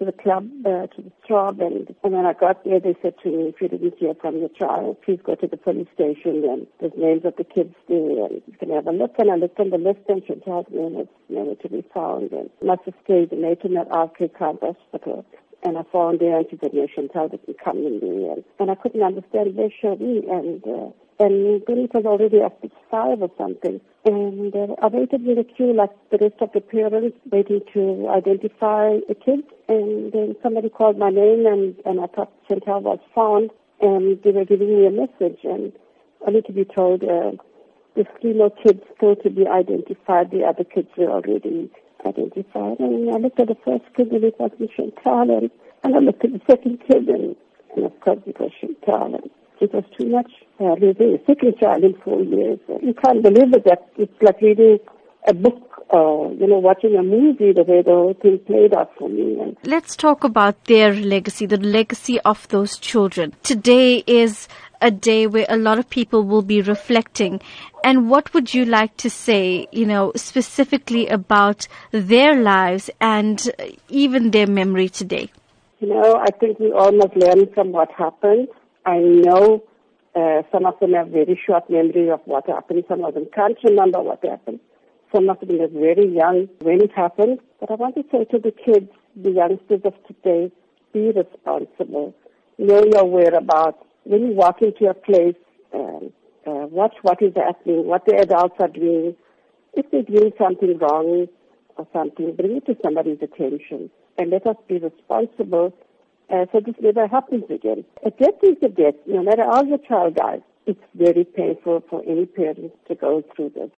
to the club, uh, to the job, and, and when I got there, they said to me, if you didn't hear from your child, please go to the police station, and there's names of the kids there, and you can have a look. And I looked on the list, and Chantal's name was never to be found, and must have stayed in National R.K. Khan Hospital. And I found there, and she said, yeah, Chantal didn't come in there. And, I couldn't understand where she me, and uh, and it was already after five or something. And uh, I waited in the queue like the rest of the parents, waiting to identify the kids. And then somebody called my name, and, and I thought Chantal was found, and they were giving me a message, and only to be told uh, the three more kids still to be identified. The other kids were already identified. And I looked at the first kid, and it was Chantal, and, and I looked at the second kid, and, and of course it was Chantal. And, it was too much. Uh, losing a second child in four years. You can't believe it. That it's like reading a book uh, you know, watching a movie, the way the whole thing played out for me. And Let's talk about their legacy, the legacy of those children. Today is a day where a lot of people will be reflecting. And what would you like to say, you know, specifically about their lives and even their memory today? You know, I think we all must learn from what happened. I know uh, some of them have very short memory of what happened. Some of them can't remember what happened. Some of them are very young when it happened. But I want to say to the kids, the youngsters of today, be responsible. Know your whereabouts. When you walk into a place, um, uh, watch what is happening, what the adults are doing. If they're doing something wrong or something, bring it to somebody's attention. And let us be responsible uh, so this never happens again. A death is a death. No matter how your child dies, it's very painful for any parent to go through this.